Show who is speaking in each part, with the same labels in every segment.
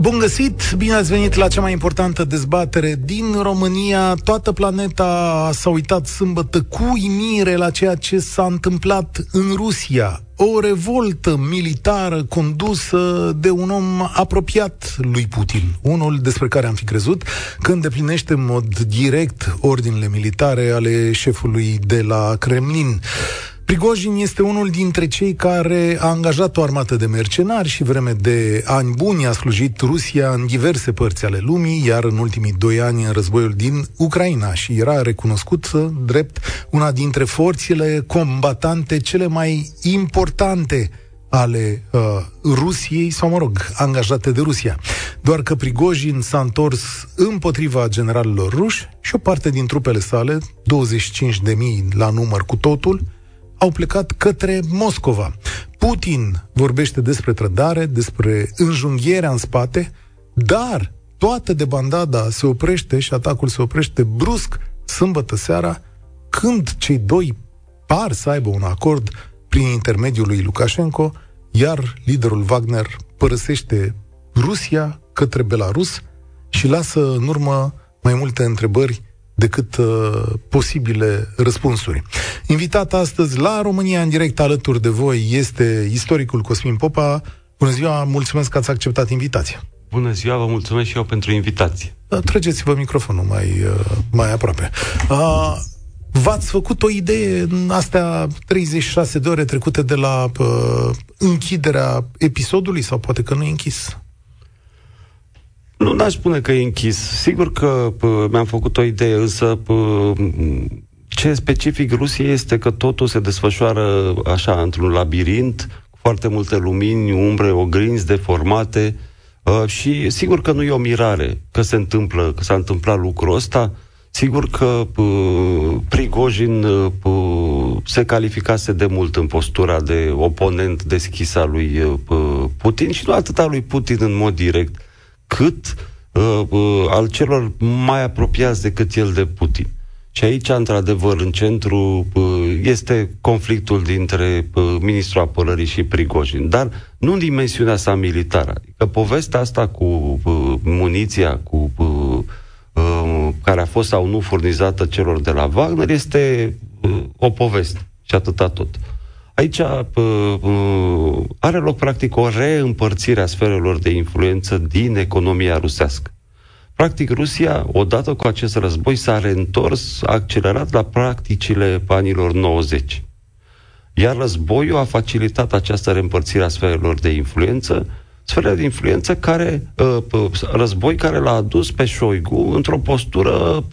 Speaker 1: Bun găsit! Bine ați venit la cea mai importantă dezbatere din România. Toată planeta s-a uitat sâmbătă cu imire la ceea ce s-a întâmplat în Rusia. O revoltă militară condusă de un om apropiat lui Putin, unul despre care am fi crezut că îndeplinește în mod direct ordinele militare ale șefului de la Kremlin. Prigojin este unul dintre cei care a angajat o armată de mercenari și vreme de ani buni a slujit Rusia în diverse părți ale lumii, iar în ultimii doi ani în războiul din Ucraina și era recunoscut drept una dintre forțele combatante cele mai importante ale uh, Rusiei, sau mă rog, angajate de Rusia. Doar că Prigojin s-a întors împotriva generalilor ruși și o parte din trupele sale, 25.000 la număr cu totul, au plecat către Moscova. Putin vorbește despre trădare, despre înjunghierea în spate, dar toată debandada se oprește și atacul se oprește brusc sâmbătă seara, când cei doi par să aibă un acord prin intermediul lui Lukashenko, iar liderul Wagner părăsește Rusia către Belarus și lasă în urmă mai multe întrebări decât uh, posibile răspunsuri. Invitat astăzi la România în direct alături de voi este istoricul Cosmin Popa. Bună ziua, mulțumesc că ați acceptat invitația.
Speaker 2: Bună ziua, vă mulțumesc și eu pentru invitație.
Speaker 1: Uh, trăgeți-vă microfonul mai, uh, mai aproape. Uh, V-ați făcut o idee în astea 36 de ore trecute de la uh, închiderea episodului sau poate că nu e închis?
Speaker 2: Nu, n-aș spune că e închis. Sigur că p- mi-am făcut o idee, însă p- ce specific Rusiei este că totul se desfășoară așa, într-un labirint, cu foarte multe lumini, umbre, ogrinzi deformate uh, și sigur că nu e o mirare că se întâmplă, că s-a întâmplat lucrul ăsta. Sigur că uh, Prigojin uh, se calificase de mult în postura de oponent deschis al lui uh, Putin și nu atât al lui Putin în mod direct, cât uh, uh, al celor mai apropiați decât el de Putin. Și aici, într-adevăr, în centru uh, este conflictul dintre uh, ministrul apărării și Prigojin, dar nu în dimensiunea sa militară. Adică povestea asta cu uh, muniția, cu care a fost sau nu furnizată celor de la Wagner, este o poveste și atâta tot. Aici are loc practic o reîmpărțire a sferelor de influență din economia rusească. Practic, Rusia, odată cu acest război, s-a reîntors, a accelerat la practicile anilor 90. Iar războiul a facilitat această reîmpărțire a sferelor de influență, sferele de influență care, război care l-a adus pe Șoigu într-o postură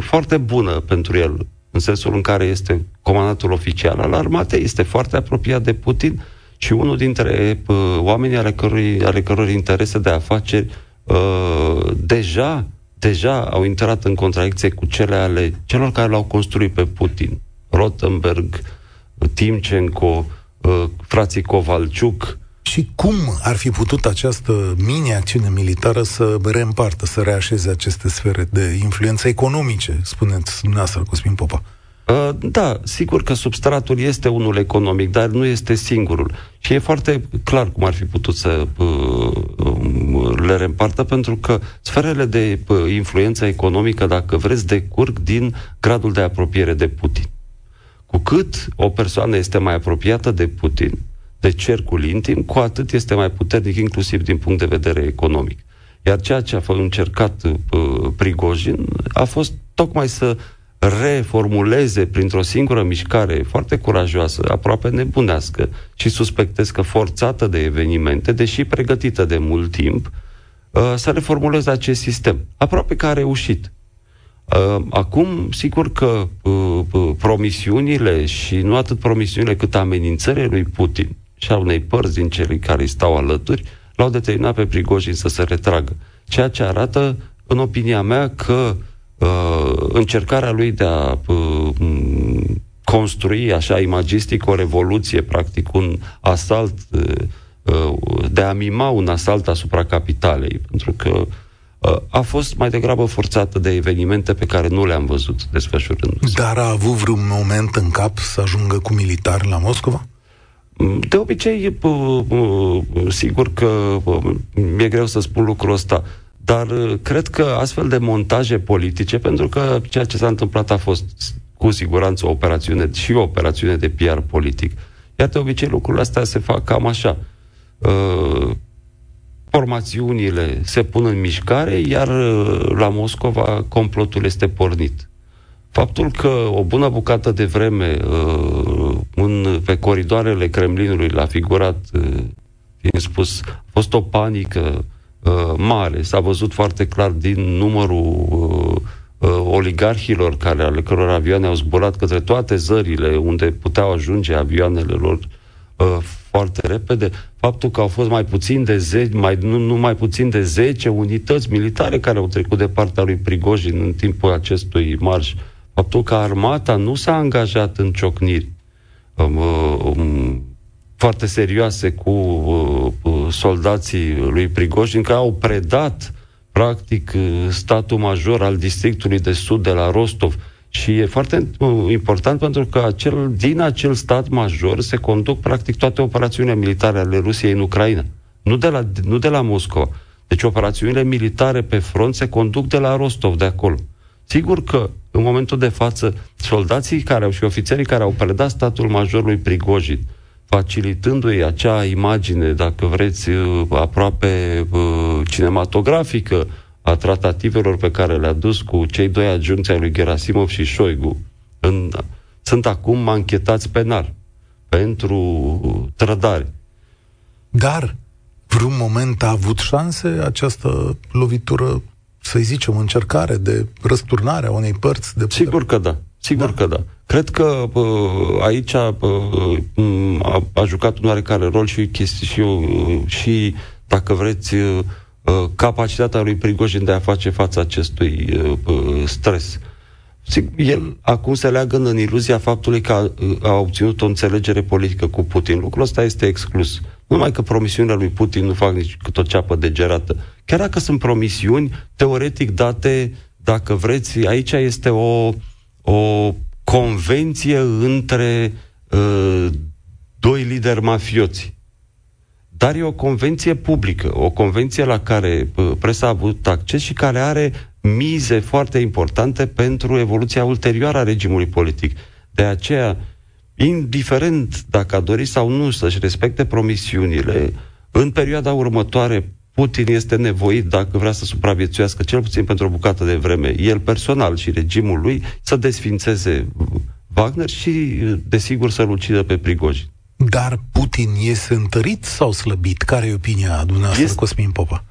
Speaker 2: foarte bună pentru el, în sensul în care este comandatul oficial al armatei, este foarte apropiat de Putin și unul dintre oamenii ale cărui, ale căror interese de afaceri Uh, deja, deja au intrat în contradicție cu cele ale celor care l-au construit pe Putin. Rottenberg, Timchenko, uh, frații Kovalciuc.
Speaker 1: Și cum ar fi putut această mini-acțiune militară să reîmpartă, să reașeze aceste sfere de influență economice, spuneți dumneavoastră, Cosmin Popa?
Speaker 2: Uh, da, sigur că substratul este unul economic, dar nu este singurul. Și e foarte clar cum ar fi putut să uh, um, le reîmpartă, pentru că sferele de uh, influență economică, dacă vreți, decurg din gradul de apropiere de Putin. Cu cât o persoană este mai apropiată de Putin, de cercul intim, cu atât este mai puternic, inclusiv din punct de vedere economic. Iar ceea ce a încercat uh, Prigojin a fost tocmai să reformuleze printr-o singură mișcare foarte curajoasă, aproape nebunească și suspectez că forțată de evenimente, deși pregătită de mult timp, uh, să reformuleze acest sistem. Aproape că a reușit. Uh, acum, sigur că uh, promisiunile și nu atât promisiunile cât amenințările lui Putin și a unei părți din cei care îi stau alături, l-au determinat pe Prigojin să se retragă. Ceea ce arată, în opinia mea, că uh, uh, încercarea lui de a uh, construi așa imagistic o revoluție, practic un asalt, uh, uh, de a mima un asalt asupra capitalei, pentru că uh, a fost mai degrabă forțată de evenimente pe care nu le-am văzut desfășurându-se.
Speaker 1: Dar a avut vreun moment în cap să ajungă cu militari la Moscova?
Speaker 2: De obicei, sigur că mi-e greu să spun lucrul ăsta, dar cred că astfel de montaje politice, pentru că ceea ce s-a întâmplat a fost cu siguranță o operațiune și o operațiune de PR politic. Iar de obicei lucrurile astea se fac cam așa. Formațiunile se pun în mișcare, iar la Moscova complotul este pornit. Faptul că o bună bucată de vreme uh, în, pe coridoarele Kremlinului l-a figurat, uh, fiind spus, a fost o panică uh, mare. S-a văzut foarte clar din numărul oligarhilor care, ale căror avioane au zburat către toate zările unde puteau ajunge avioanele lor foarte repede, faptul că au fost mai puțin de 10, mai, nu, nu mai puțin de 10 unități militare care au trecut de partea lui Prigojin în timpul acestui marș faptul că armata nu s-a angajat în ciocniri um, um, foarte serioase cu uh, soldații lui Prigojin, care au predat practic statul major al districtului de sud de la Rostov. Și e foarte important pentru că acel, din acel stat major se conduc practic toate operațiunile militare ale Rusiei în Ucraina. Nu de la, nu de la Moscova. Deci operațiunile militare pe front se conduc de la Rostov, de acolo. Sigur că, în momentul de față, soldații care au și ofițerii care au predat statul majorului Prigojin, facilitându-i acea imagine, dacă vreți, uh, aproape uh, cinematografică a tratativelor pe care le-a dus cu cei doi adjunți ai lui Gerasimov și Șoigu, în, sunt acum anchetați penal pentru trădare.
Speaker 1: Dar vreun moment a avut șanse această lovitură să-i zicem, încercare de răsturnare a unei părți de
Speaker 2: putere. Sigur că da. Sigur da. că da. Cred că uh, aici uh, a, a jucat un oarecare rol și chestii și, uh, și dacă vreți, uh, capacitatea lui Prigojin de a face față acestui uh, stres. El acum se leagă în iluzia faptului că a, a obținut o înțelegere politică cu Putin. Lucrul ăsta este exclus. Numai că promisiunile lui Putin nu fac nici cât o ceapă degerată. Chiar dacă sunt promisiuni, teoretic date, dacă vreți, aici este o, o convenție între uh, doi lideri mafioți. Dar e o convenție publică, o convenție la care uh, presa a avut acces și care are mize foarte importante pentru evoluția ulterioară a regimului politic. De aceea, indiferent dacă a dori sau nu să-și respecte promisiunile, în perioada următoare Putin este nevoit, dacă vrea să supraviețuiască, cel puțin pentru o bucată de vreme, el personal și regimul lui, să desfințeze Wagner și, desigur, să-l ucidă pe Prigojin.
Speaker 1: Dar Putin este întărit sau slăbit? Care e opinia dumneavoastră, este... Cosmin Popa?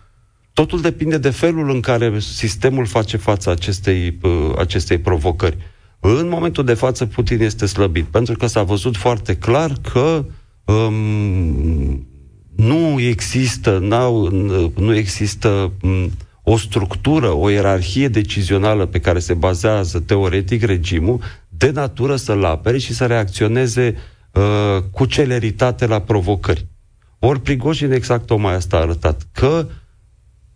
Speaker 2: Totul depinde de felul în care sistemul face față acestei, acestei provocări. În momentul de față, Putin este slăbit, pentru că s-a văzut foarte clar că um, nu există, n-au, nu există um, o structură, o ierarhie decizională pe care se bazează teoretic regimul, de natură să-l apere și să reacționeze uh, cu celeritate la provocări. Ori Prigojin exact tocmai asta a arătat, că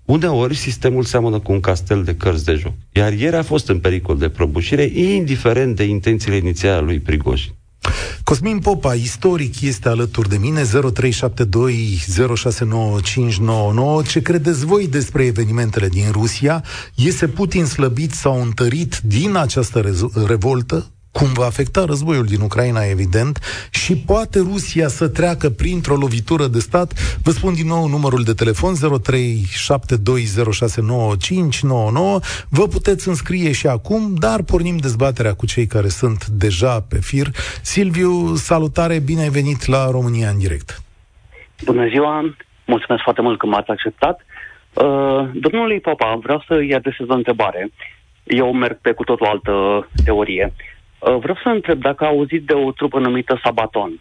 Speaker 2: Uneori sistemul seamănă cu un castel de cărți de joc. Iar ieri a fost în pericol de prăbușire, indiferent de intențiile inițiale lui Prigojin.
Speaker 1: Cosmin Popa, istoric, este alături de mine, 0372069599. Ce credeți voi despre evenimentele din Rusia? Iese Putin slăbit sau întărit din această revoltă? Cum va afecta războiul din Ucraina, evident, și poate Rusia să treacă printr-o lovitură de stat. Vă spun din nou numărul de telefon 0372069599. Vă puteți înscrie și acum, dar pornim dezbaterea cu cei care sunt deja pe fir. Silviu, salutare, bine ai venit la România în direct.
Speaker 3: Bună ziua, mulțumesc foarte mult că m-ați acceptat. Uh, domnului Papa, vreau să-i adresez o întrebare. Eu merg pe cu totul altă teorie. Uh, vreau să întreb dacă a auzit de o trupă numită Sabaton.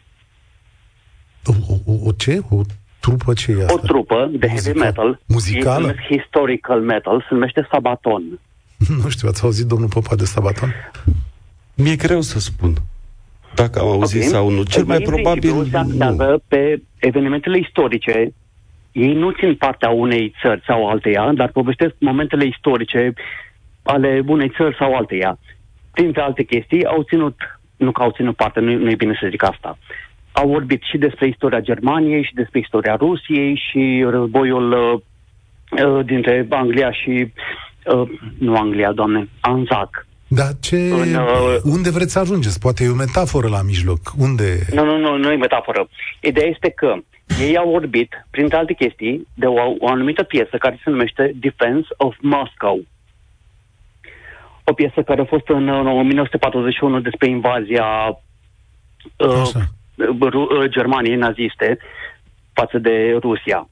Speaker 1: O, o, o ce? O trupă ce e asta?
Speaker 3: O trupă de Muzica... heavy metal.
Speaker 1: Muzicală?
Speaker 3: Se historical metal. Se numește Sabaton.
Speaker 1: nu știu, ați auzit, domnul Popa, de Sabaton?
Speaker 2: Mi-e greu să spun dacă am auzit okay. sau nu. Cel mai probabil
Speaker 3: se nu. pe evenimentele istorice ei nu țin partea unei țări sau alteia, dar povestesc momentele istorice ale unei țări sau alteia. Printre alte chestii, au ținut, nu că au ținut parte, nu, nu e bine să zic asta, au vorbit și despre istoria Germaniei și despre istoria Rusiei și războiul uh, uh, dintre Anglia și, uh, nu Anglia, doamne, Anzac.
Speaker 1: Dar ce, în, uh, unde vreți să ajungeți? Poate e o metaforă la mijloc. Unde...
Speaker 3: Nu, nu, nu, nu e metaforă. Ideea este că ei au vorbit, printre alte chestii, de o, o anumită piesă care se numește Defense of Moscow. O piesă care a fost în, în 1941 despre invazia uh, uh, Germaniei naziste față de Rusia.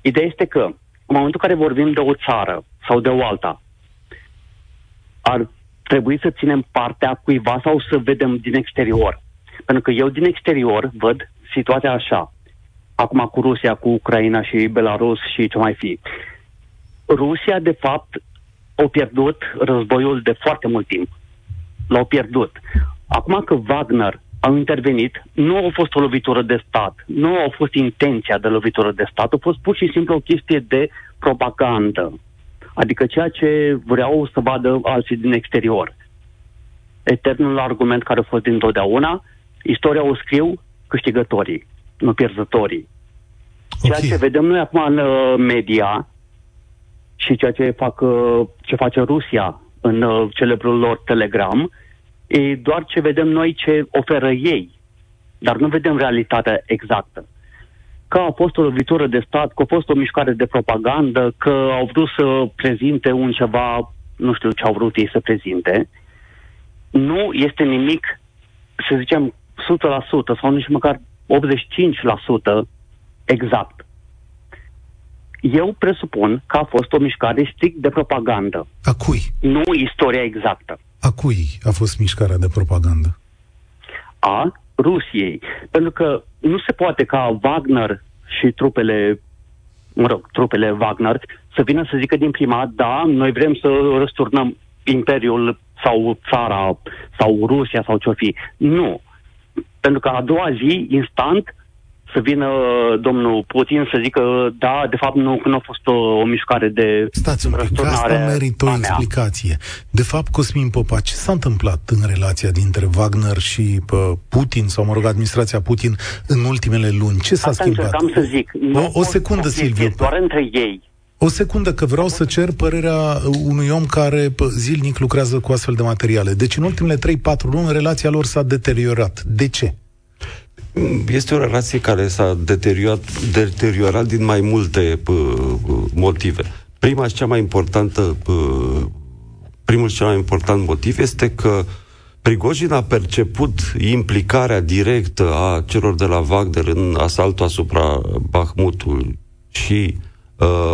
Speaker 3: Ideea este că, în momentul în care vorbim de o țară sau de o alta, ar trebui să ținem partea cuiva sau să vedem din exterior. Pentru că eu din exterior văd situația așa. Acum cu Rusia, cu Ucraina și Belarus și ce mai fi. Rusia, de fapt, au pierdut războiul de foarte mult timp. L-au pierdut. Acum că Wagner a intervenit, nu a fost o lovitură de stat, nu a fost intenția de lovitură de stat, a fost pur și simplu o chestie de propagandă. Adică ceea ce vreau să vadă alții din exterior. Eternul argument care a fost dintotdeauna, istoria o scriu câștigătorii, nu pierzătorii. Ceea okay. ce vedem noi acum în uh, media și ceea ce, fac, uh, ce face Rusia în uh, celebrul lor Telegram, e doar ce vedem noi ce oferă ei, dar nu vedem realitatea exactă că a fost o lovitură de stat, că a fost o mișcare de propagandă, că au vrut să prezinte un ceva, nu știu ce au vrut ei să prezinte, nu este nimic, să zicem, 100% sau nici măcar 85% exact. Eu presupun că a fost o mișcare strict de propagandă.
Speaker 1: A cui?
Speaker 3: Nu istoria exactă.
Speaker 1: A cui a fost mișcarea de propagandă?
Speaker 3: A Rusiei. Pentru că nu se poate ca Wagner și trupele, mă rog, trupele Wagner să vină să zică din prima, da, noi vrem să răsturnăm imperiul sau țara sau Rusia sau ce-o fi. Nu. Pentru că a doua zi, instant, să vină domnul Putin să zică, da, de fapt nu, nu a fost o, o mișcare de
Speaker 1: Stați un pic, asta merită o explicație. De fapt, Cosmin Popa, ce s-a întâmplat în relația dintre Wagner și pă, Putin, sau mă rog, administrația Putin în ultimele luni? Ce s-a
Speaker 3: asta
Speaker 1: schimbat?
Speaker 3: Asta să zic.
Speaker 1: O, o secundă, Silviu.
Speaker 3: Doar între ei.
Speaker 1: O secundă, că vreau să cer părerea unui om care zilnic lucrează cu astfel de materiale. Deci în ultimele 3-4 luni relația lor s-a deteriorat. De ce?
Speaker 2: Este o relație care s-a deteriorat, deteriorat din mai multe motive. Prima și cea mai importantă, primul și cel mai important motiv este că Prigojin a perceput implicarea directă a celor de la Wagner în asaltul asupra Bahmutului și uh,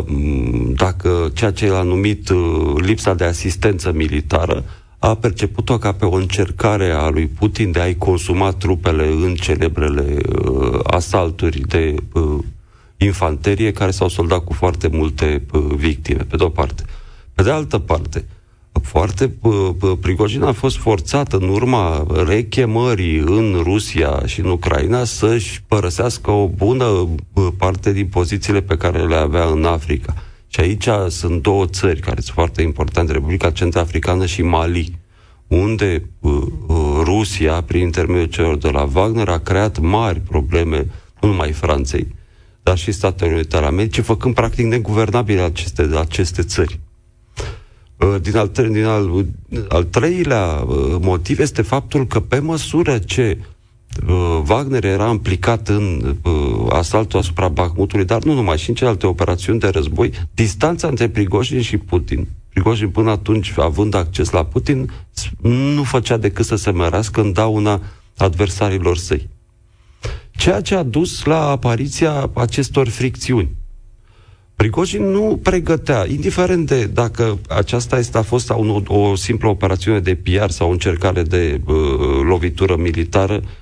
Speaker 2: dacă ceea ce el a numit uh, lipsa de asistență militară, a perceput-o ca pe o încercare a lui Putin de a-i consuma trupele în celebrele uh, asalturi de uh, infanterie care s-au soldat cu foarte multe uh, victime, pe de-o parte. Pe de altă parte, foarte uh, uh Prigojin a fost forțat în urma rechemării în Rusia și în Ucraina să-și părăsească o bună uh, parte din pozițiile pe care le avea în Africa și aici sunt două țări care sunt foarte importante, Republica Centrafricană și Mali, unde uh, uh, Rusia, prin intermediul celor de la Wagner, a creat mari probleme, nu numai Franței, dar și Statele Unite ale Americii, făcând practic neguvernabile aceste, aceste țări. Uh, din al, din al, al treilea uh, motiv este faptul că pe măsură ce uh, Wagner era implicat în uh, asaltul asupra Bakhmutului, dar nu numai, și în celelalte operațiuni de război, distanța între Prigojin și Putin, Prigojin până atunci, având acces la Putin, nu făcea decât să se mărească în dauna adversarilor săi. Ceea ce a dus la apariția acestor fricțiuni. Prigojin nu pregătea, indiferent de dacă aceasta este, a fost o, o simplă operațiune de PR sau o încercare de uh, lovitură militară, Uh,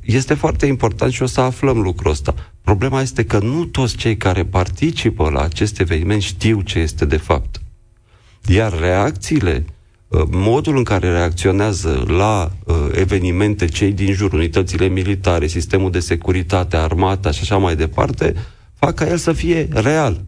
Speaker 2: este foarte important și o să aflăm lucrul ăsta. Problema este că nu toți cei care participă la acest eveniment știu ce este de fapt. Iar reacțiile, uh, modul în care reacționează la uh, evenimente cei din jur, unitățile militare, sistemul de securitate, armata și așa mai departe, fac ca el să fie real.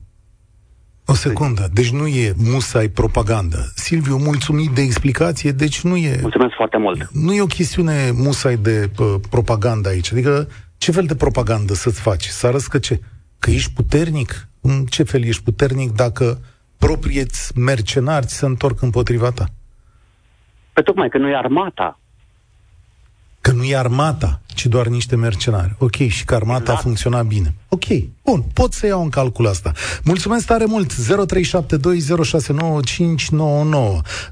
Speaker 1: O secundă, deci nu e musai propagandă. Silviu, mulțumit de explicație, deci nu e...
Speaker 3: Mulțumesc foarte mult.
Speaker 1: Nu e o chestiune musai de uh, propagandă aici. Adică, ce fel de propagandă să-ți faci? Să arăți că ce? Că ești puternic? În ce fel ești puternic dacă proprieți mercenari se întorc împotriva ta?
Speaker 3: Pe tocmai că nu e armata.
Speaker 1: Că nu e armata, ci doar niște mercenari. Ok, și că armata exact. a funcționat bine. Ok, bun, pot să iau în calcul asta. Mulțumesc tare mult! 0372069599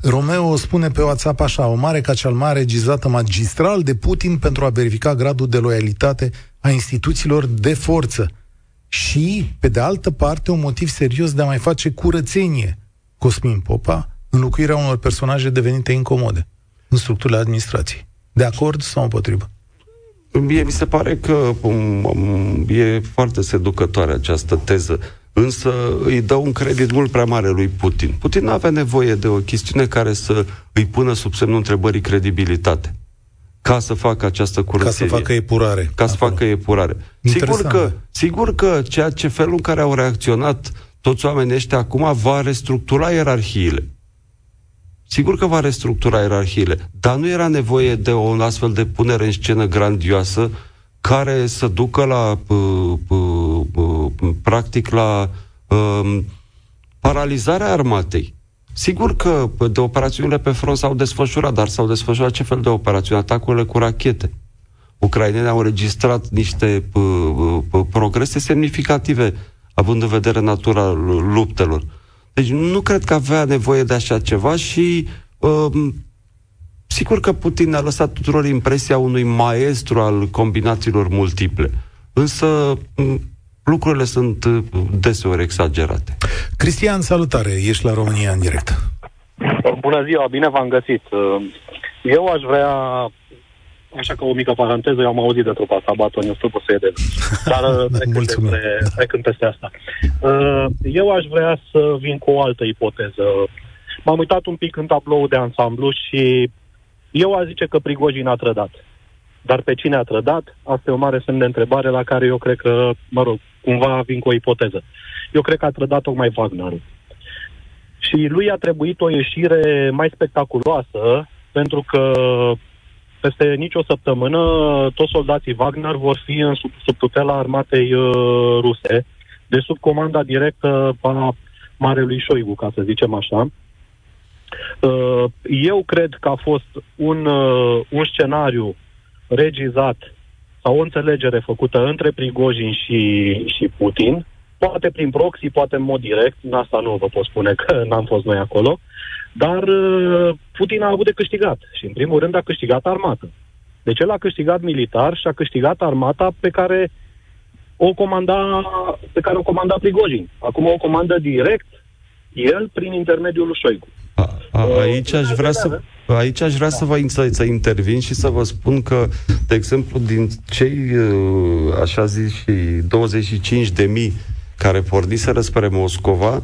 Speaker 1: Romeo spune pe WhatsApp așa, o mare ca cel mare gizată magistral de Putin pentru a verifica gradul de loialitate a instituțiilor de forță. Și, pe de altă parte, un motiv serios de a mai face curățenie. Cosmin Popa, înlocuirea unor personaje devenite incomode în structurile administrației. De acord sau împotrivă?
Speaker 2: Mie mi se pare că um, um, e foarte seducătoare această teză, însă îi dă un credit mult prea mare lui Putin. Putin nu avea nevoie de o chestiune care să îi pună sub semnul întrebării credibilitate ca să facă această curățenie.
Speaker 1: Ca să facă epurare.
Speaker 2: Ca să facă epurare. Sigur că, sigur că ceea ce felul în care au reacționat toți oamenii ăștia acum va restructura ierarhiile. Sigur că va restructura ierarhiile, dar nu era nevoie de o astfel de punere în scenă grandioasă care să ducă la, practic, la um, paralizarea armatei. Sigur că de operațiunile pe front s-au desfășurat, dar s-au desfășurat ce fel de operațiuni? Atacurile cu rachete. Ucrainenii au înregistrat niște progrese semnificative, având în vedere natura luptelor. Deci nu cred că avea nevoie de așa ceva și um, sigur că Putin a lăsat tuturor impresia unui maestru al combinațiilor multiple. Însă lucrurile sunt uh, deseori exagerate.
Speaker 1: Cristian, salutare! Ești la România în direct.
Speaker 4: Bună ziua, bine v-am găsit. Uh, eu aș vrea, așa că o mică paranteză, eu am auzit de trupa Sabaton, eu stupă să de Dar uh, trecând peste, trecând peste asta. Eu aș vrea să vin cu o altă ipoteză. M-am uitat un pic în tablou de ansamblu și eu aș zice că Prigojin a trădat. Dar pe cine a trădat, asta e o mare semn de întrebare la care eu cred că, mă rog, cumva vin cu o ipoteză. Eu cred că a trădat tocmai Wagner. Și lui a trebuit o ieșire mai spectaculoasă, pentru că peste nicio săptămână toți soldații Wagner vor fi în sub, sub tutela armatei uh, ruse, de sub comanda directă a Marelui Șoigu, ca să zicem așa. Uh, eu cred că a fost un, uh, un scenariu regizat sau o înțelegere făcută între Prigojin și, și Putin, poate prin proxy, poate în mod direct, asta nu vă pot spune că n-am fost noi acolo, dar uh, Putin a avut de câștigat și în primul rând a câștigat armată. Deci el a câștigat militar și a câștigat armata pe care o comanda, pe care o comanda Prigojin. Acum o comandă direct el prin intermediul lui Șoigu.
Speaker 2: A, a, aici aș vrea să aici aș vrea să vă să, să intervin și să vă spun că, de exemplu, din cei, uh, așa zis, și 25 de mii care porniseră spre Moscova,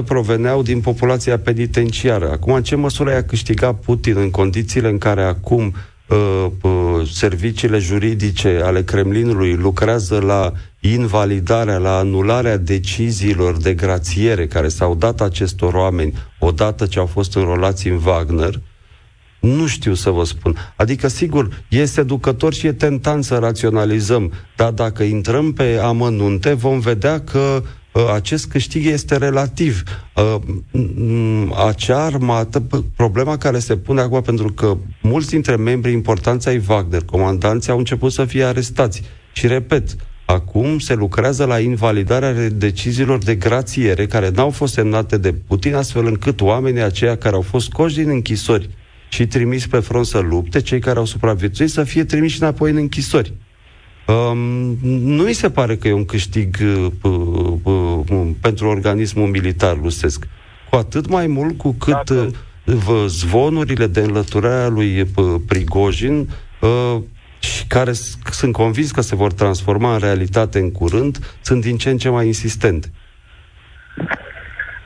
Speaker 2: 80% proveneau din populația penitenciară. Acum, în ce măsură a câștigat Putin în condițiile în care acum uh, uh, serviciile juridice ale Kremlinului lucrează la invalidarea, la anularea deciziilor de grațiere care s-au dat acestor oameni odată ce au fost înrolați în Wagner, nu știu să vă spun. Adică, sigur, este educător și e tentant să raționalizăm, dar dacă intrăm pe amănunte, vom vedea că uh, acest câștig este relativ. Uh, acea armată, problema care se pune acum, pentru că mulți dintre membrii importanți ai Wagner, comandanții, au început să fie arestați. Și repet, Acum se lucrează la invalidarea deciziilor de grațiere care n-au fost semnate de Putin, astfel încât oamenii aceia care au fost scoși din închisori și trimis pe front să lupte, cei care au supraviețuit, să fie trimiși înapoi în închisori. Um, nu mi se pare că e un câștig uh, uh, uh, pentru organismul militar rusesc. Cu atât mai mult cu cât Dacă... uh, zvonurile de înlăturare a lui uh, Prigojin uh, și care sunt convins că se vor transforma în realitate în curând, sunt din ce în ce mai insistente.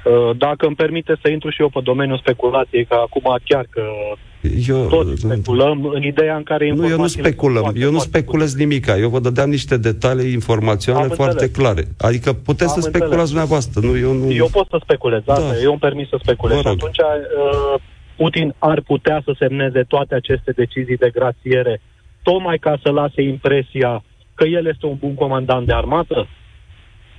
Speaker 4: Uh, dacă îmi permite să intru și eu pe domeniul speculației, că acum chiar că Eu, Toți speculăm în ideea în care
Speaker 2: Nu, eu nu speculăm. Eu nu speculez nimic. Eu vă dădeam niște detalii informaționale Am foarte înțeles. clare. Adică puteți Am să speculați înțeles. dumneavoastră. Nu, eu, nu...
Speaker 4: eu pot să speculez, da. da. Eu îmi permis să speculez. Atunci uh, Putin ar putea să semneze toate aceste decizii de grațiere tocmai ca să lase impresia că el este un bun comandant de armată?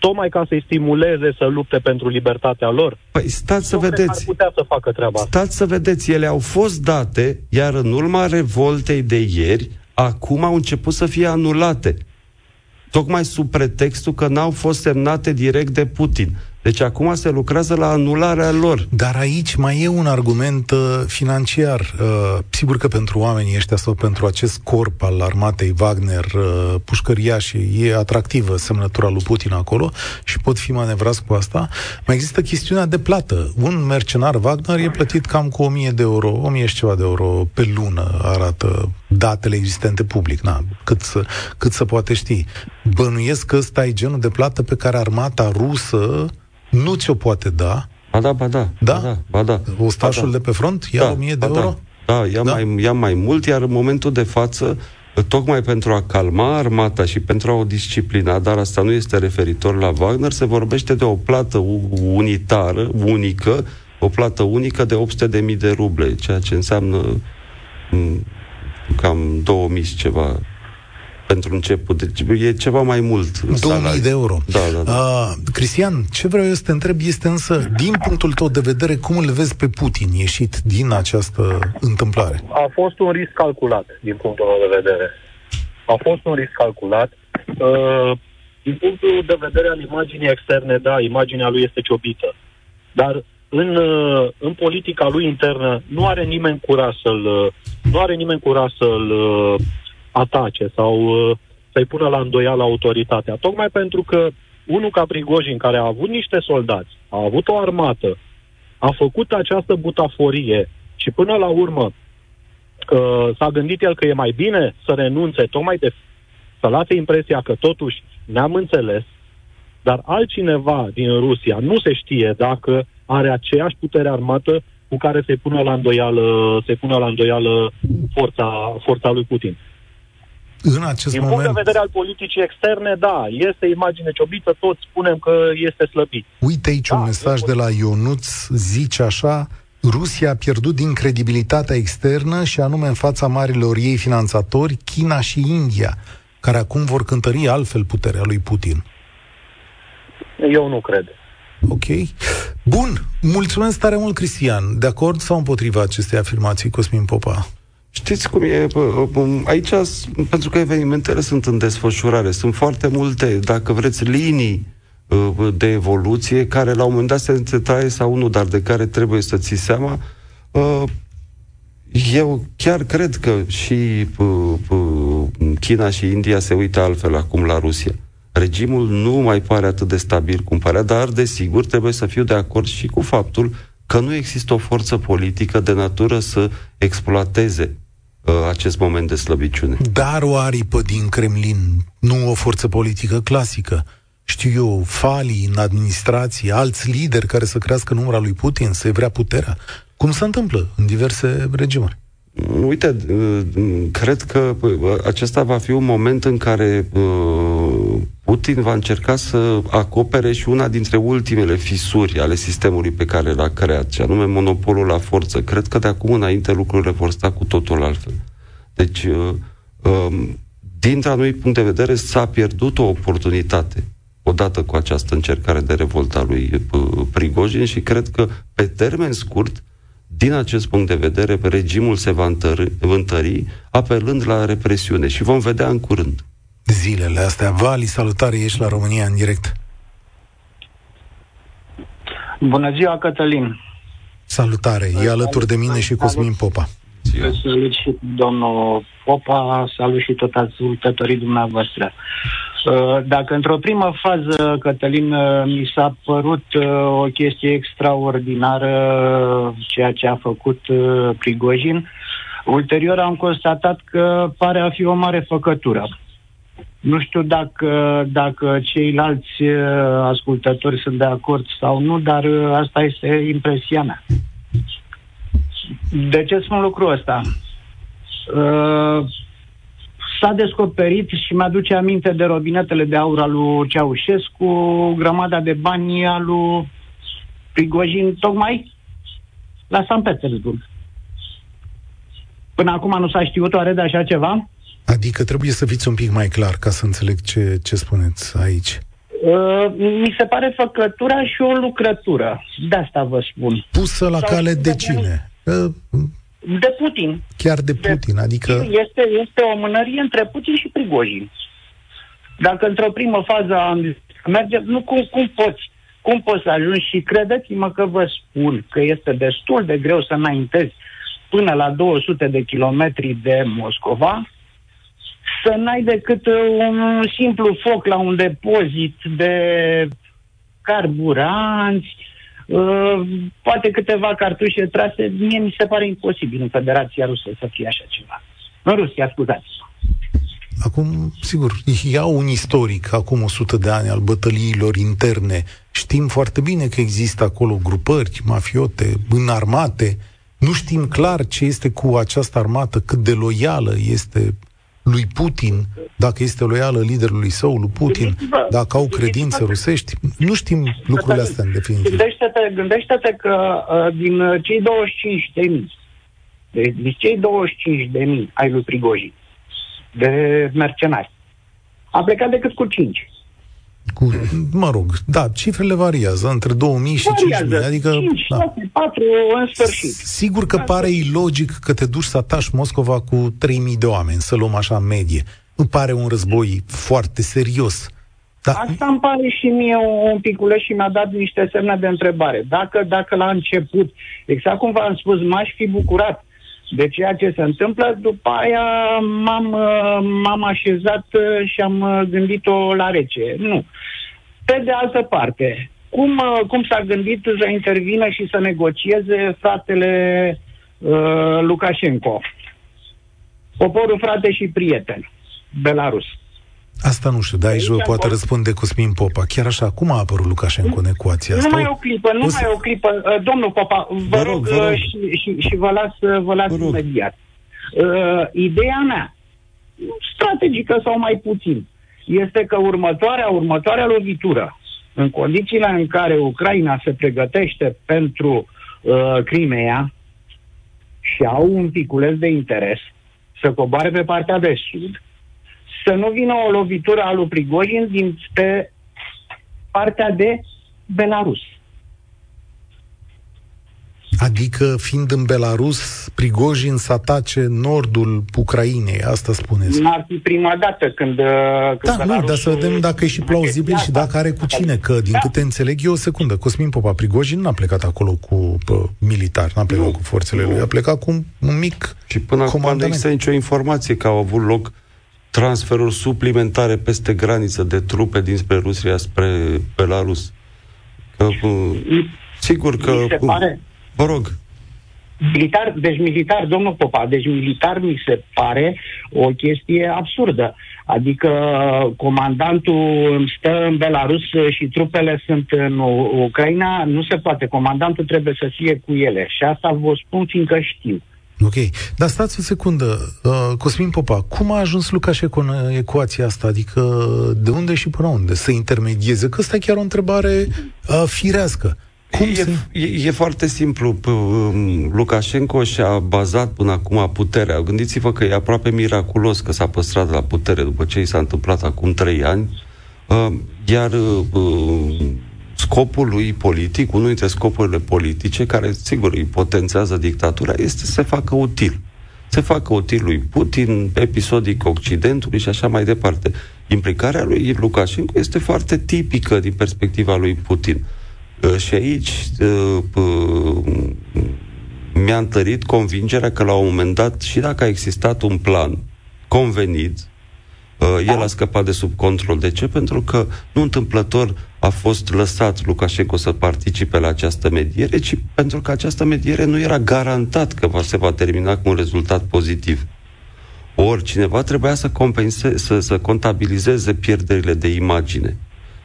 Speaker 4: Tocmai ca să-i stimuleze să lupte pentru libertatea lor.
Speaker 2: Păi stați să vedeți. Ar
Speaker 4: putea să facă treaba
Speaker 2: asta. Stați să vedeți, ele au fost date, iar în urma revoltei de ieri, acum au început să fie anulate. Tocmai sub pretextul că n-au fost semnate direct de Putin. Deci acum se lucrează la anularea lor.
Speaker 1: Dar aici mai e un argument uh, financiar. Uh, sigur că pentru oamenii ăștia sau pentru acest corp al armatei Wagner, uh, pușcăria și e atractivă semnătura lui Putin acolo și pot fi manevrați cu asta. Mai există chestiunea de plată. Un mercenar Wagner e plătit cam cu 1000 de euro, 1000 și ceva de euro pe lună, arată datele existente public, na, cât, să, cât să poate ști. Bănuiesc că ăsta e genul de plată pe care armata rusă nu ți-o poate da.
Speaker 2: Ba da, ba da.
Speaker 1: Da?
Speaker 2: Ba da, ba da.
Speaker 1: Ostașul
Speaker 2: ba
Speaker 1: da. de pe front ia da, 1000 de
Speaker 2: ba da.
Speaker 1: euro?
Speaker 2: Da, da ia, da? Mai, ia mai mult, iar în momentul de față, tocmai pentru a calma armata și pentru a o disciplina, dar asta nu este referitor la Wagner, se vorbește de o plată unitară, unică, o plată unică de 800.000 de ruble, ceea ce înseamnă mm, cam 2000 ceva pentru început. Deci e ceva mai mult.
Speaker 1: 2000 de euro.
Speaker 2: Da, da, da. Uh,
Speaker 1: Cristian, ce vreau eu să te întreb este însă, din punctul tău de vedere, cum îl vezi pe Putin ieșit din această întâmplare?
Speaker 4: A fost un risc calculat, din punctul meu de vedere. A fost un risc calculat. Uh, din punctul de vedere al imaginii externe, da, imaginea lui este ciobită. Dar în, uh, în politica lui internă nu are nimeni curaj să-l, uh, nu are nimeni curaj să-l uh, atace sau uh, să-i pună la îndoială autoritatea. Tocmai pentru că unul ca Prigojin, care a avut niște soldați, a avut o armată, a făcut această butaforie și până la urmă uh, s-a gândit el că e mai bine să renunțe tocmai de să lase impresia că totuși ne-am înțeles, dar altcineva din Rusia nu se știe dacă are aceeași putere armată cu care se pune la îndoială, se pune la îndoială forța, forța lui Putin
Speaker 1: în acest
Speaker 4: Din
Speaker 1: moment...
Speaker 4: punct de vedere al politicii externe, da, este imagine ciobită, toți spunem că este slăbit.
Speaker 1: Uite aici da, un mesaj de la Ionuț, zice așa, Rusia a pierdut din credibilitatea externă și anume în fața marilor ei finanțatori, China și India, care acum vor cântări altfel puterea lui Putin.
Speaker 4: Eu nu cred.
Speaker 1: Ok. Bun. Mulțumesc tare mult, Cristian. De acord sau împotriva acestei afirmații, Cosmin Popa?
Speaker 2: Știți cum e? Aici, pentru că evenimentele sunt în desfășurare, sunt foarte multe, dacă vreți, linii uh, de evoluție care la un moment dat se taie sau nu, dar de care trebuie să ții seama. Uh, eu chiar cred că și uh, China și India se uită altfel acum la Rusia. Regimul nu mai pare atât de stabil cum părea, dar, desigur, trebuie să fiu de acord și cu faptul că nu există o forță politică de natură să exploateze uh, acest moment de slăbiciune.
Speaker 1: Dar o aripă din Kremlin, nu o forță politică clasică. Știu eu, falii în administrație, alți lideri care să crească număra lui Putin, să-i vrea puterea. Cum se întâmplă în diverse regimuri?
Speaker 2: Uite, uh, cred că uh, acesta va fi un moment în care uh, Putin va încerca să acopere și una dintre ultimele fisuri ale sistemului pe care l-a creat, și anume monopolul la forță. Cred că de acum înainte lucrurile vor sta cu totul altfel. Deci, um, dintr anumit punct de vedere, s-a pierdut o oportunitate odată cu această încercare de revoltă a lui Prigojin și cred că pe termen scurt din acest punct de vedere, regimul se va întări, întări apelând la represiune și vom vedea în curând.
Speaker 1: Zilele astea. Vali, salutare, ești la România în direct.
Speaker 5: Bună ziua, Cătălin.
Speaker 1: Salutare, e alături de mine și Cosmin Popa.
Speaker 5: Salut și domnul Popa, salut și tot ascultătorii dumneavoastră. Uh, dacă într-o primă fază, Cătălin, uh, mi s-a părut uh, o chestie extraordinară ceea ce a făcut Prigojin, ulterior am constatat că pare a fi o mare făcătură. Nu știu dacă, dacă ceilalți ascultători sunt de acord sau nu, dar asta este impresia mea. De ce spun lucrul ăsta? Uh, s-a descoperit și mi-aduce aminte de robinetele de aur al lui Ceaușescu, grămada de bani al lui Prigojin, tocmai la San Petersburg. Până acum nu s-a știut oare de așa ceva?
Speaker 1: Adică trebuie să fiți un pic mai clar ca să înțeleg ce, ce spuneți aici.
Speaker 5: Uh, mi se pare făcătura și o lucrătură. De asta vă spun.
Speaker 1: Pusă la Sau cale de cine? Uh,
Speaker 5: de Putin.
Speaker 1: Chiar de Putin, de, adică...
Speaker 5: Este, este o mânărie între Putin și Prigojin. Dacă într-o primă fază merge, nu cum, cum poți cum poți să ajungi și credeți-mă că vă spun că este destul de greu să înaintezi până la 200 de kilometri de Moscova, să n-ai decât un simplu foc la un depozit de carburanți, uh, poate câteva cartușe trase, mie mi se pare imposibil în Federația Rusă să fie așa ceva. În Rusia, scuzați.
Speaker 1: Acum, sigur, iau un istoric, acum 100 de ani, al bătăliilor interne. Știm foarte bine că există acolo grupări mafiote, înarmate. Nu știm clar ce este cu această armată, cât de loială este lui Putin, dacă este loială liderului său, lui Putin, dacă au credințe rusești. Nu știm lucrurile astea în definitiv.
Speaker 5: Gândește-te, gândește-te că uh, din cei 25 de mii, de, din cei 25 de mii ai lui Prigojin, de mercenari. A plecat decât cu 5.
Speaker 1: Cu, mă rog, da, cifrele variază între 2000 și 5000, adică...
Speaker 5: 5, da. 6, 4, în sfârșit.
Speaker 1: Sigur că pare ilogic că te duci să atași Moscova cu 3000 de oameni, să luăm așa în medie. Nu pare un război foarte serios.
Speaker 5: Da. Asta îmi pare și mie un piculeț și mi-a dat niște semne de întrebare. Dacă, dacă la început, exact cum v-am spus, m-aș fi bucurat de ceea ce se întâmplă. După aia m-am, m-am așezat și am gândit-o la rece. Nu. Pe de altă parte, cum, cum s-a gândit să intervină și să negocieze fratele uh, Lukashenko? Poporul frate și prieten, Belarus.
Speaker 1: Asta nu știu, dar aici vă poate răspunde Cosmin Popa. Chiar așa, cum a apărut Lukashenko în ecuația asta?
Speaker 5: Nu mai o clipă, nu mai o clipă. Uh, domnul Popa, vă, vă rog, vă rog. Uh, și, și, și vă las, uh, vă las vă imediat. Uh, ideea mea, strategică sau mai puțin, este că următoarea, următoarea lovitură, în condițiile în care Ucraina se pregătește pentru uh, Crimea și au un piculeț de interes să coboare pe partea de sud, să nu vină o lovitură a lui Prigojin din pe partea de Belarus.
Speaker 1: Adică, fiind în Belarus, Prigojin să atace nordul Ucrainei, asta spuneți.
Speaker 5: N-ar fi prima dată când... Uh,
Speaker 1: când da, nu, dar să vedem dacă e și plauzibil și dacă are cu cine, că din da. câte înțeleg eu, o secundă, Cosmin Popa Prigojin n-a plecat acolo cu pă, militar, n-a plecat nu, cu forțele nu. lui, a plecat cu un mic
Speaker 2: Și până acum nu există nicio informație că au avut loc transferuri suplimentare peste graniță de trupe dinspre Rusia spre Belarus. Că, sigur că...
Speaker 5: Mi se pare...
Speaker 2: Vă rog.
Speaker 5: Militar, deci militar, domnul Popa, deci militar mi se pare o chestie absurdă. Adică comandantul stă în Belarus și trupele sunt în Ucraina, nu se poate. Comandantul trebuie să fie cu ele. Și asta vă spun fiindcă știu.
Speaker 1: Ok. Dar stați o secundă. Uh, Cosmin Popa, cum a ajuns Lucașecu în ecuația asta? Adică de unde și până unde? Să intermedieze? Că asta e chiar o întrebare uh, firească. Cum
Speaker 2: e,
Speaker 1: se...
Speaker 2: e, e foarte simplu. Um, Lukashenko și-a bazat până acum puterea. Gândiți-vă că e aproape miraculos că s-a păstrat la putere după ce i s-a întâmplat acum trei ani. Uh, iar uh, scopul lui politic, unul dintre scopurile politice, care sigur îi potențează dictatura, este să se facă util. Se facă util lui Putin, episodic Occidentului și așa mai departe. Implicarea lui Lukashenko este foarte tipică din perspectiva lui Putin. Uh, și aici uh, uh, mi-a întărit convingerea că la un moment dat, și dacă a existat un plan convenit, el a scăpat de sub control. De ce? Pentru că nu întâmplător a fost lăsat Lukashenko să participe la această mediere, ci pentru că această mediere nu era garantat că va, se va termina cu un rezultat pozitiv. Ori cineva trebuia să, compense, să, să contabilizeze pierderile de imagine.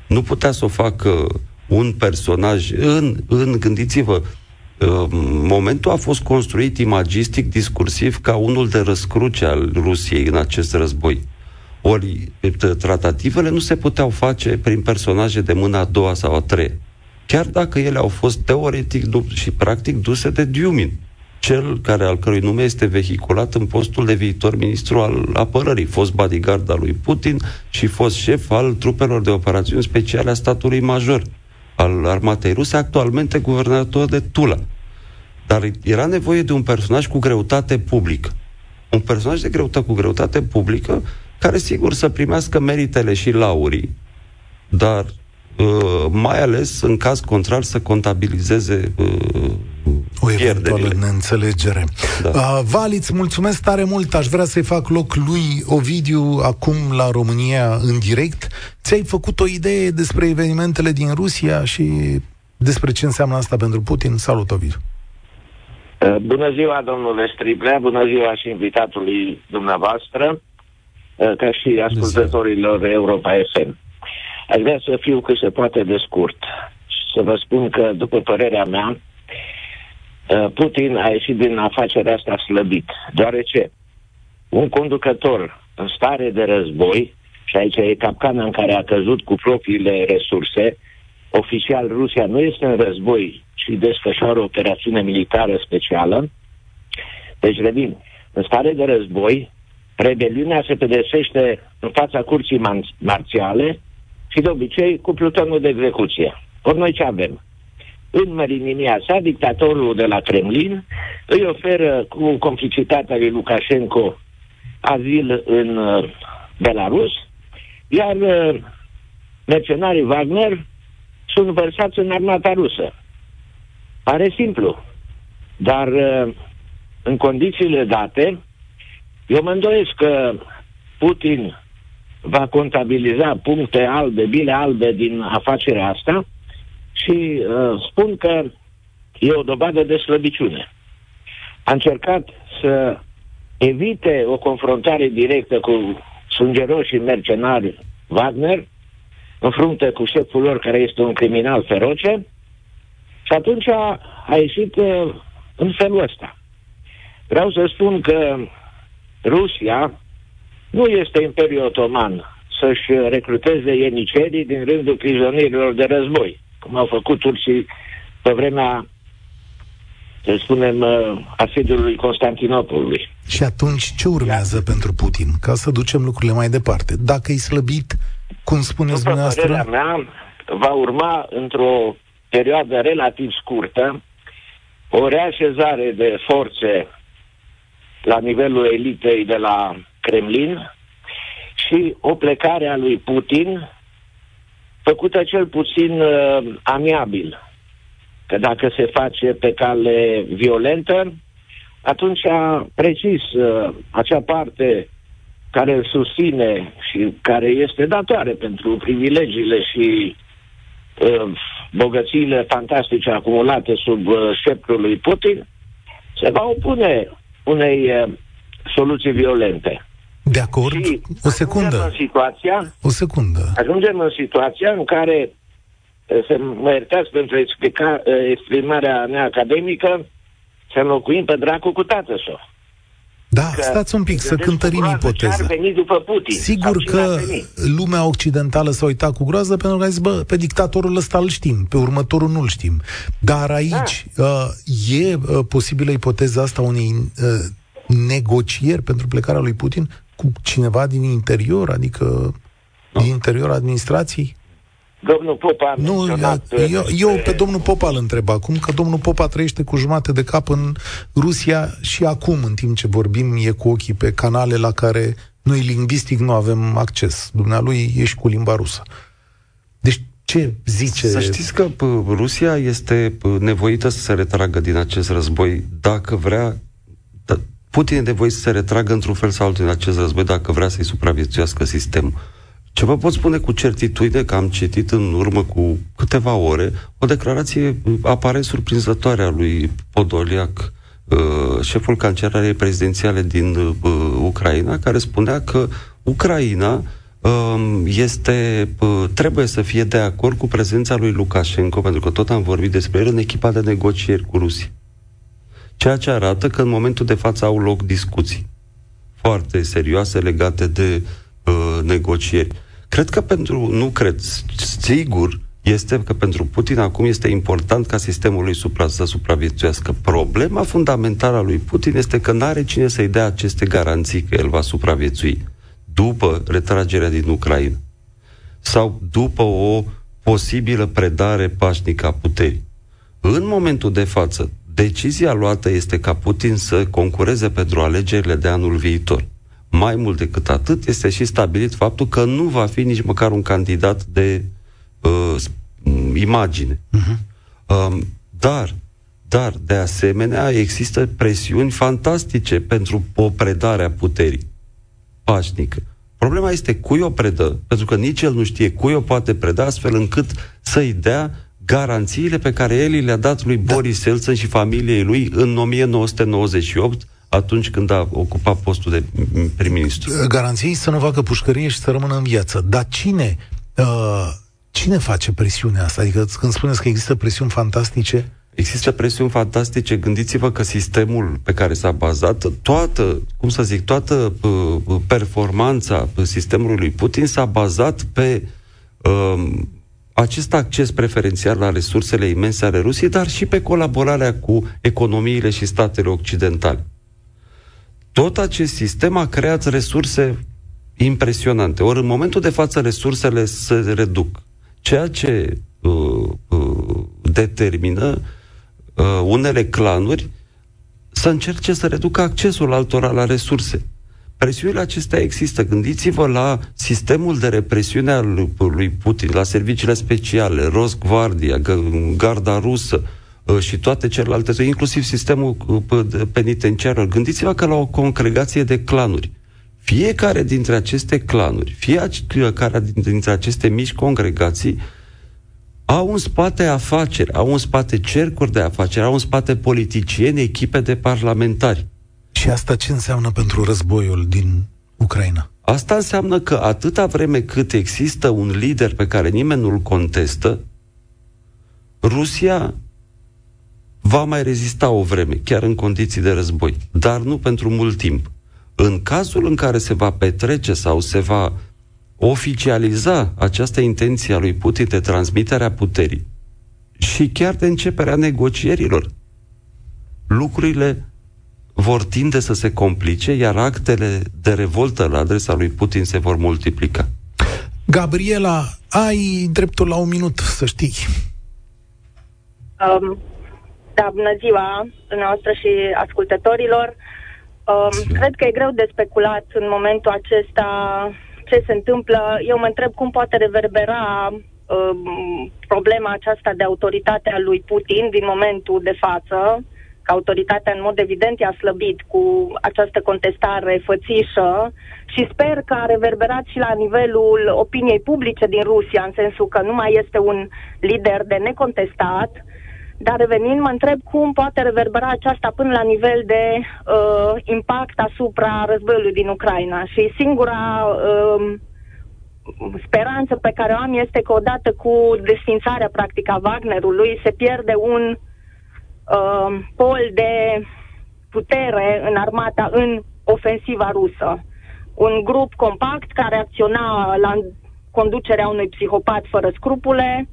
Speaker 2: Nu putea să o facă un personaj în, în gândiți-vă, uh, momentul a fost construit imagistic, discursiv, ca unul de răscruce al Rusiei în acest război. Ori tratativele nu se puteau face prin personaje de mâna a doua sau a treia. Chiar dacă ele au fost teoretic și practic duse de Diumin, cel care al cărui nume este vehiculat în postul de viitor ministru al apărării, fost bodyguard al lui Putin și fost șef al trupelor de operațiuni speciale a statului major al armatei ruse, actualmente guvernator de Tula. Dar era nevoie de un personaj cu greutate publică. Un personaj de greutate cu greutate publică care sigur să primească meritele și laurii, dar uh, mai ales în caz contrar să contabilizeze uh,
Speaker 1: o eventuală neînțelegere. Da. Uh, Vali, îți mulțumesc tare mult. Aș vrea să-i fac loc lui Ovidiu acum la România în direct. Ți-ai făcut o idee despre evenimentele din Rusia și despre ce înseamnă asta pentru Putin? Salut, Ovidiu.
Speaker 6: Uh, bună ziua, domnule Striblea, bună ziua și invitatului dumneavoastră. Uh, ca și ascultătorilor Europa FM. Aș vrea să fiu cât se poate de scurt și să vă spun că, după părerea mea, uh, Putin a ieșit din afacerea asta slăbit, deoarece un conducător în stare de război, și aici e capcana în care a căzut cu propriile resurse, oficial Rusia nu este în război, ci desfășoară o operațiune militară specială. Deci, revin, în stare de război, rebeliunea se pedepsește în fața curții man- marțiale și de obicei cu plutonul de execuție. Ori noi ce avem? În mărinimia sa, dictatorul de la Kremlin îi oferă cu complicitatea lui Lukashenko azil în uh, Belarus, iar uh, mercenarii Wagner sunt vărsați în armata rusă. Pare simplu, dar uh, în condițiile date, eu mă îndoiesc că Putin va contabiliza puncte albe, bile albe din afacerea asta și uh, spun că e o dovadă de slăbiciune. A încercat să evite o confruntare directă cu sângeroșii mercenari Wagner, în frunte cu șeful lor care este un criminal feroce, și atunci a, a ieșit uh, în felul ăsta. Vreau să spun că Rusia nu este Imperiul Otoman să-și recruteze ienicerii din rândul prizonierilor de război, cum au făcut turcii pe vremea să spunem, uh, asediului Constantinopolului.
Speaker 1: Și atunci ce urmează da. pentru Putin? Ca să ducem lucrurile mai departe. Dacă e slăbit, cum spuneți După dumneavoastră?
Speaker 6: mea, va urma într-o perioadă relativ scurtă o reașezare de forțe la nivelul elitei de la Kremlin și o plecare a lui Putin făcută cel puțin uh, amiabil. Că dacă se face pe cale violentă, atunci precis uh, acea parte care îl susține și care este datoare pentru privilegiile și uh, bogățiile fantastice acumulate sub uh, șeptul lui Putin, se va opune unei uh, soluții violente.
Speaker 1: De acord? Și o secundă.
Speaker 6: În situația,
Speaker 1: o secundă.
Speaker 6: Ajungem în situația în care, uh, să mă iertați pentru explica, uh, exprimarea neacademică, să înlocuim pe dracu cu tatăl
Speaker 1: da, că stați un pic, să cântărim ipoteza.
Speaker 6: după Putin,
Speaker 1: Sigur că lumea occidentală s-a uitat cu groază pentru că a zis, bă, pe dictatorul ăsta îl știm, pe următorul nu-l știm. Dar aici da. uh, e uh, posibilă ipoteza asta unei uh, negocieri pentru plecarea lui Putin cu cineva din interior, adică no. din interior administrației?
Speaker 6: Domnul Popa a Nu,
Speaker 1: eu, eu pe domnul Popa îl întreb acum, că domnul Popa trăiește cu jumate de cap în Rusia și acum, în timp ce vorbim, e cu ochii pe canale la care noi lingvistic nu avem acces. Dumnealui ești cu limba rusă. Deci ce zice...
Speaker 2: Să știți că Rusia este nevoită să se retragă din acest război dacă vrea da, Putin e nevoit să se retragă într-un fel sau altul din acest război dacă vrea să-i supraviețuiască sistemul. Ce vă pot spune cu certitudine că am citit în urmă cu câteva ore o declarație apare surprinzătoare a lui Podoliac, uh, șeful cancelarei prezidențiale din uh, Ucraina, care spunea că Ucraina uh, este, uh, trebuie să fie de acord cu prezența lui Lukashenko, pentru că tot am vorbit despre el în echipa de negocieri cu Rusia. Ceea ce arată că în momentul de față au loc discuții foarte serioase legate de uh, negocieri. Cred că pentru, nu cred, sigur, este că pentru Putin acum este important ca sistemul lui supra, să supraviețuiască. Problema fundamentală a lui Putin este că nu are cine să-i dea aceste garanții că el va supraviețui după retragerea din Ucraina sau după o posibilă predare pașnică a puterii. În momentul de față, decizia luată este ca Putin să concureze pentru alegerile de anul viitor. Mai mult decât atât, este și stabilit faptul că nu va fi nici măcar un candidat de uh, imagine. Uh-huh. Uh, dar, dar, de asemenea, există presiuni fantastice pentru o predare a puterii pașnică. Problema este cui o predă, pentru că nici el nu știe cui o poate preda, astfel încât să-i dea garanțiile pe care el le-a dat lui da. Boris Elțăn și familiei lui în 1998, atunci când a ocupat postul de prim-ministru.
Speaker 1: Garanții să nu facă pușcărie și să rămână în viață. Dar cine, uh, cine face presiunea asta? Adică când spuneți că există presiuni fantastice,
Speaker 2: Există presiuni fantastice. Gândiți-vă că sistemul pe care s-a bazat, toată, cum să zic, toată uh, performanța sistemului lui Putin s-a bazat pe uh, acest acces preferențial la resursele imense ale Rusiei, dar și pe colaborarea cu economiile și statele occidentale. Tot acest sistem a creat resurse impresionante. Ori în momentul de față resursele se reduc, ceea ce uh, uh, determină uh, unele clanuri să încerce să reducă accesul altora la resurse. Presiunile acestea există. Gândiți-vă la sistemul de represiune al lui Putin, la serviciile speciale, Rosgvardia, Garda Rusă uh, și toate celelalte, inclusiv sistemul uh, penitenciar. Gândiți-vă că la o congregație de clanuri, fiecare dintre aceste clanuri, fiecare dintre aceste mici congregații, au în spate afaceri, au în spate cercuri de afaceri, au în spate politicieni, echipe de parlamentari.
Speaker 1: Și asta ce înseamnă pentru războiul din Ucraina?
Speaker 2: Asta înseamnă că atâta vreme cât există un lider pe care nimeni nu-l contestă, Rusia va mai rezista o vreme, chiar în condiții de război, dar nu pentru mult timp. În cazul în care se va petrece sau se va oficializa această intenție a lui Putin de transmiterea puterii și chiar de începerea negocierilor, lucrurile vor tinde să se complice, iar actele de revoltă la adresa lui Putin se vor multiplica.
Speaker 1: Gabriela, ai dreptul la un minut, să știi.
Speaker 7: Um, da, bună ziua noastră și ascultătorilor. Um, cred că e greu de speculat în momentul acesta ce se întâmplă. Eu mă întreb cum poate reverbera um, problema aceasta de autoritate a lui Putin din momentul de față, că autoritatea în mod evident i-a slăbit cu această contestare fățișă și sper că a reverberat și la nivelul opiniei publice din Rusia, în sensul că nu mai este un lider de necontestat, uh, dar revenind, mă întreb cum poate reverbera aceasta până la nivel de uh, impact asupra războiului din Ucraina. Și singura uh, speranță pe care o am este că odată cu desfințarea practică a Wagnerului se pierde un uh, pol de putere în armata în ofensiva rusă. Un grup compact care acționa la conducerea unui psihopat fără scrupule,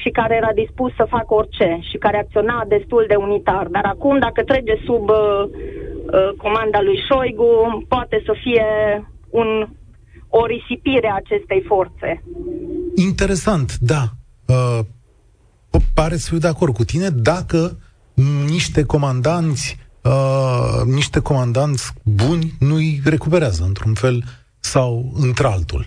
Speaker 7: și care era dispus să facă orice și care acționa destul de unitar. Dar acum, dacă trece sub uh, uh, comanda lui Șoigu, poate să fie un, o risipire a acestei forțe.
Speaker 1: Interesant, da. Uh, pare să fiu de acord cu tine dacă niște comandanți uh, niște comandanți buni nu-i recuperează într-un fel sau într-altul.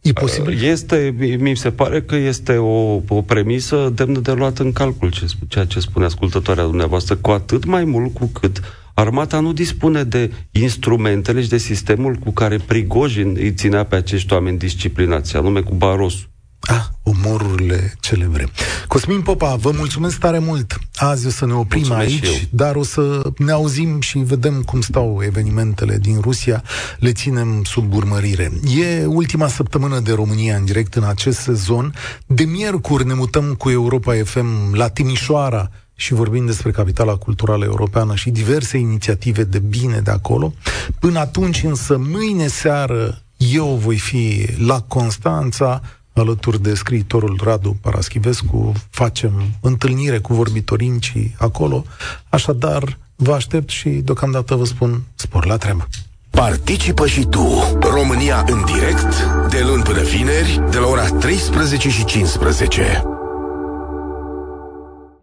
Speaker 1: E posibil?
Speaker 2: Uh, este, mi se pare că este o, o premisă demnă de luat în calcul ce, ceea ce spune ascultătoarea dumneavoastră, cu atât mai mult cu cât armata nu dispune de instrumentele și de sistemul cu care Prigojin îi ținea pe acești oameni disciplinați, anume cu barosul.
Speaker 1: Ah, umorurile celebre. Cosmin Popa, vă mulțumesc tare mult. Azi o să ne oprim mulțumesc aici, dar o să ne auzim și vedem cum stau evenimentele din Rusia. Le ținem sub urmărire. E ultima săptămână de România în direct în acest sezon. De miercuri ne mutăm cu Europa FM la Timișoara și vorbim despre capitala culturală europeană și diverse inițiative de bine de acolo. Până atunci însă, mâine seară, eu voi fi la Constanța, alături de scriitorul Radu Paraschivescu, facem întâlnire cu vorbitorii acolo, așadar vă aștept și deocamdată vă spun spor la treabă.
Speaker 8: Participă și tu, România în direct, de luni până vineri, de la ora 13 și 15.